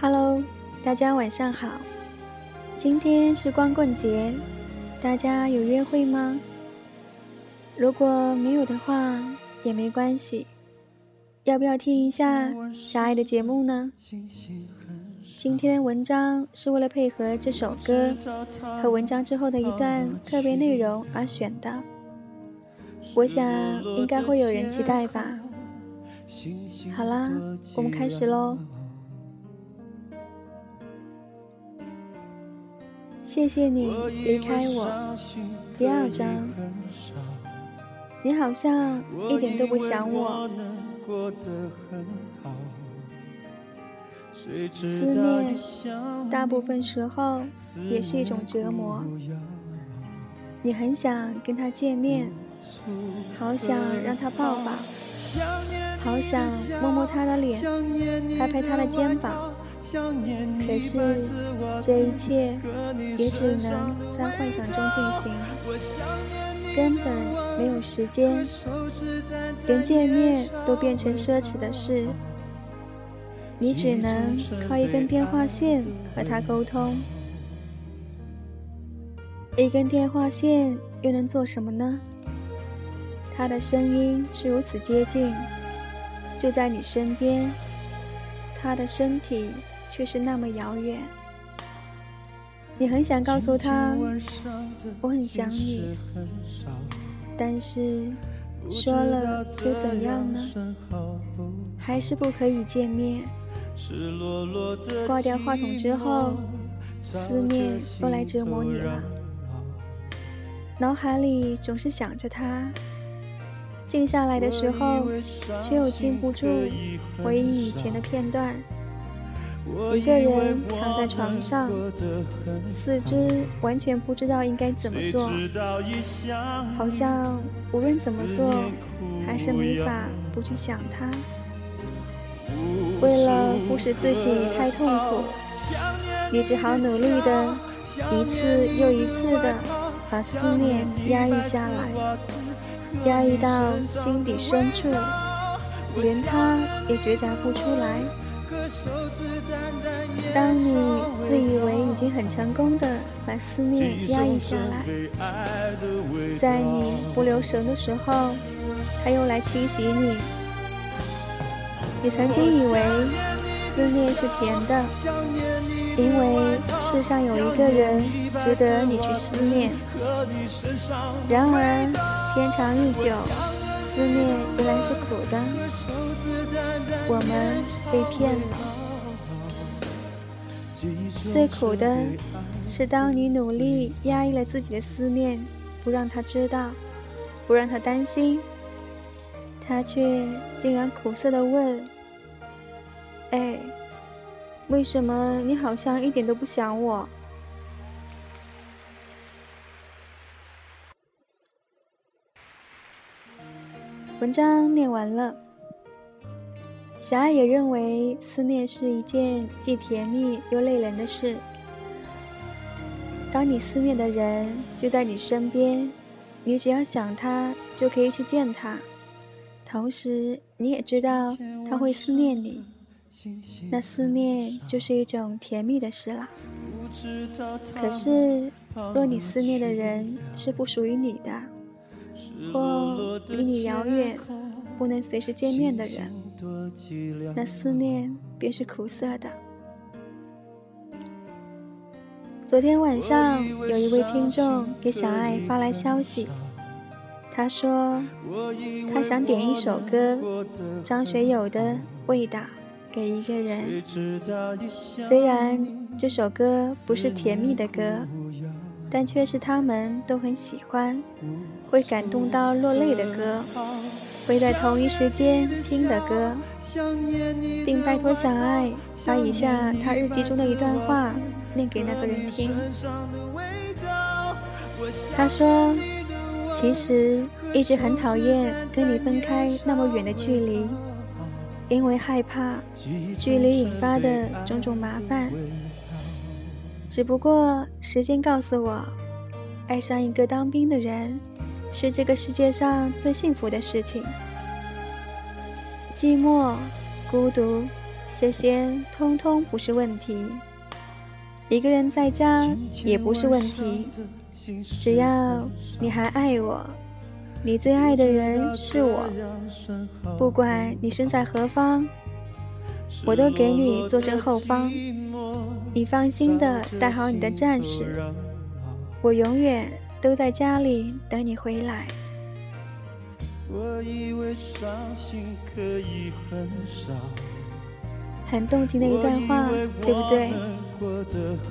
Hello，大家晚上好。今天是光棍节，大家有约会吗？如果没有的话，也没关系。要不要听一下小爱的节目呢？今天文章是为了配合这首歌和文章之后的一段特别内容而选的。我想应该会有人期待吧。好啦，我们开始喽。谢谢你离开我，第二章。你好像一点都不想我。思念，大部分时候也是一种折磨。你很想跟他见面，好想让他抱抱，好想摸摸他的脸，拍拍他的肩膀。可是，这一切也只能在幻想中进行，根本没有时间，连见面都变成奢侈的事。你只能靠一根电话线和他沟通，一根电话线又能做什么呢？他的声音是如此接近，就在你身边，他的身体。却是那么遥远。你很想告诉他，我很想你，但是说了又怎样呢？还是不可以见面。挂掉话筒之后，思念又来折磨你了。脑海里总是想着他，静下来的时候，却又禁不住回忆以前的片段。一个人躺在床上，四肢完全不知道应该怎么做，好像无论怎么做，还是没法不去想他。为了不使自己太痛苦，你只好努力的一次又一次的把思念压抑下来，压抑到心底深处，连他也觉察不出来。当你自以为已经很成功的把思念压抑下来，在你不留神的时候，他又来侵袭你。你曾经以为思念是甜的，因为世上有一个人值得你去思念。然而天长日久，思念原来是苦的，我们被骗了。最苦的是，当你努力压抑了自己的思念，不让他知道，不让他担心，他却竟然苦涩的问：“哎，为什么你好像一点都不想我？”文章念完了。小爱也认为，思念是一件既甜蜜又累人的事。当你思念的人就在你身边，你只要想他，就可以去见他。同时，你也知道他会思念你，那思念就是一种甜蜜的事了。可是，若你思念的人是不属于你的，或离你遥远，不能随时见面的人。那思念便是苦涩的。昨天晚上，有一位听众给小爱发来消息，他说他想点一首歌，张学友的《味道》给一个人。虽然这首歌不是甜蜜的歌，但却是他们都很喜欢，会感动到落泪的歌。会在同一时间听的歌，并拜托小爱把以下他日记中的一段话念给那个人听。他说：“其实一直很讨厌跟你分开那么远的距离，因为害怕距离引发的种种麻烦。只不过时间告诉我，爱上一个当兵的人。”是这个世界上最幸福的事情。寂寞、孤独、这些通通不是问题。一个人在家也不是问题，只要你还爱我，你最爱的人是我，不管你身在何方，我都给你坐正后方。你放心的带好你的战士，我永远都在家里等你回来。很动情的一段话，对不对？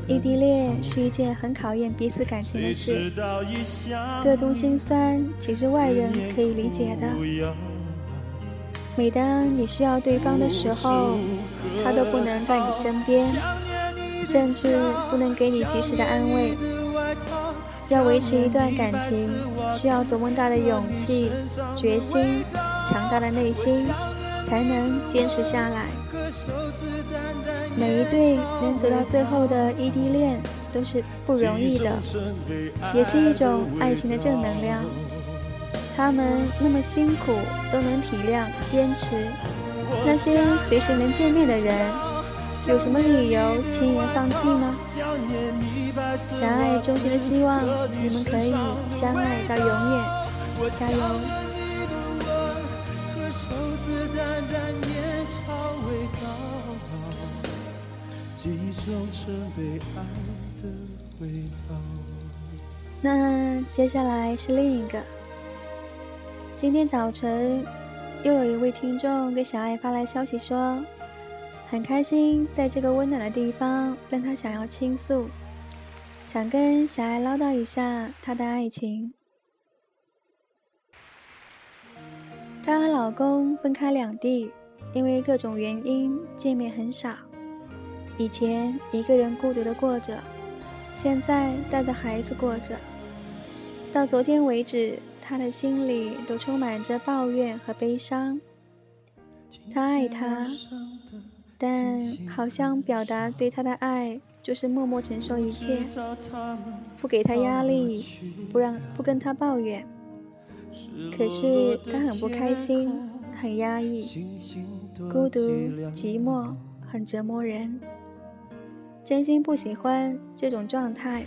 异地恋是一件很考验彼此感情的事，各种心酸，其实外人可以理解的。每当你需要对方的时候，他都不能在你身边，甚至不能给你及时的安慰。要维持一段感情，需要多么大的勇气、决心、强大的内心，才能坚持下来。每一对能走到最后的异地恋都是不容易的，也是一种爱情的正能量。他们那么辛苦都能体谅、坚持，那些随时能见面的人，有什么理由轻言放弃呢？小爱衷心的希望你们可以相爱到永远，加油！那接下来是另一个。今天早晨，又有一位听众给小爱发来消息说，很开心在这个温暖的地方，让他想要倾诉，想跟小爱唠叨一下她的爱情。她和老公分开两地，因为各种原因见面很少。以前一个人孤独的过着，现在带着孩子过着。到昨天为止，他的心里都充满着抱怨和悲伤。他爱他，但好像表达对他的爱就是默默承受一切，不给他压力，不让不跟他抱怨。可是他很不开心，很压抑，孤独寂寞，很折磨人。真心不喜欢这种状态，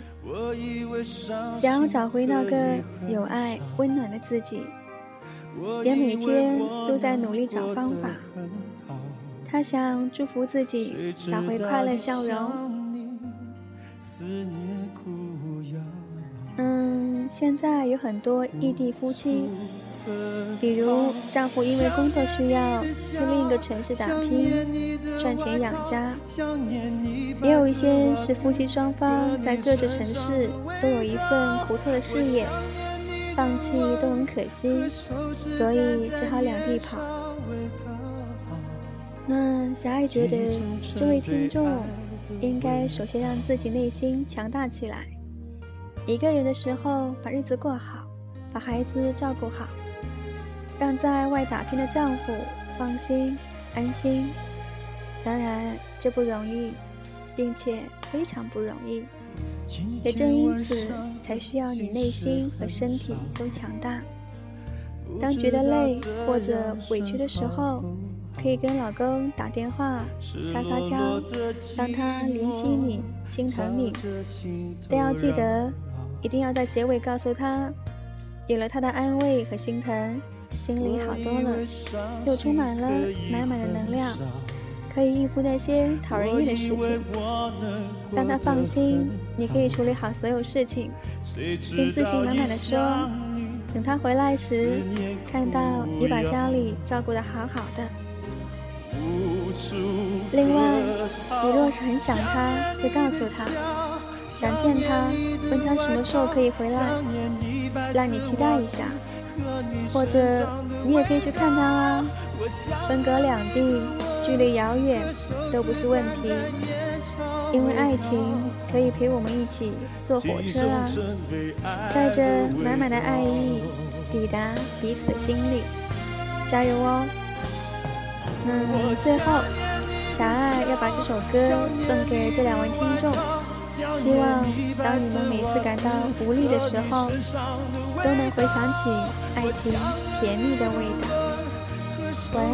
想要找回那个有爱、温暖的自己，也每天都在努力找方法。他想祝福自己找回快乐笑容。嗯，现在有很多异地夫妻。比如，丈夫因为工作需要去另一个城市打拼，赚钱养家；也有一些是夫妻双方在各自城市都有一份不错的事业，放弃都很可惜，所以只好两地跑。那小爱觉得，这位听众应该首先让自己内心强大起来，一个人的时候把日子过好，把孩子照顾好。让在外打拼的丈夫放心安心，当然这不容易，并且非常不容易。也正因此，才需要你内心和身体都强大。当觉得累或者委屈的时候，可以跟老公打电话撒撒娇，让他怜惜你、心疼你。但要记得，一定要在结尾告诉他，有了他的安慰和心疼。心里好多了，又充满了满满的能量，可以应付那些讨人厌的事情。让他放心，你可以处理好所有事情，并自信满满的说：“等他回来时，看到你把家里照顾得好好的。”另外，你若是很想他，就告诉他，想见他，问他什么时候可以回来，让你期待一下。或者你也可以去看他啊，分隔两地，距离遥远都不是问题，因为爱情可以陪我们一起坐火车啊，带着满满的爱意抵达彼此的心里，加油哦！那最后，小爱要把这首歌送给这两位听众。希望当你们每次感到无力的时候，都能回想起爱情甜蜜的味道。晚安。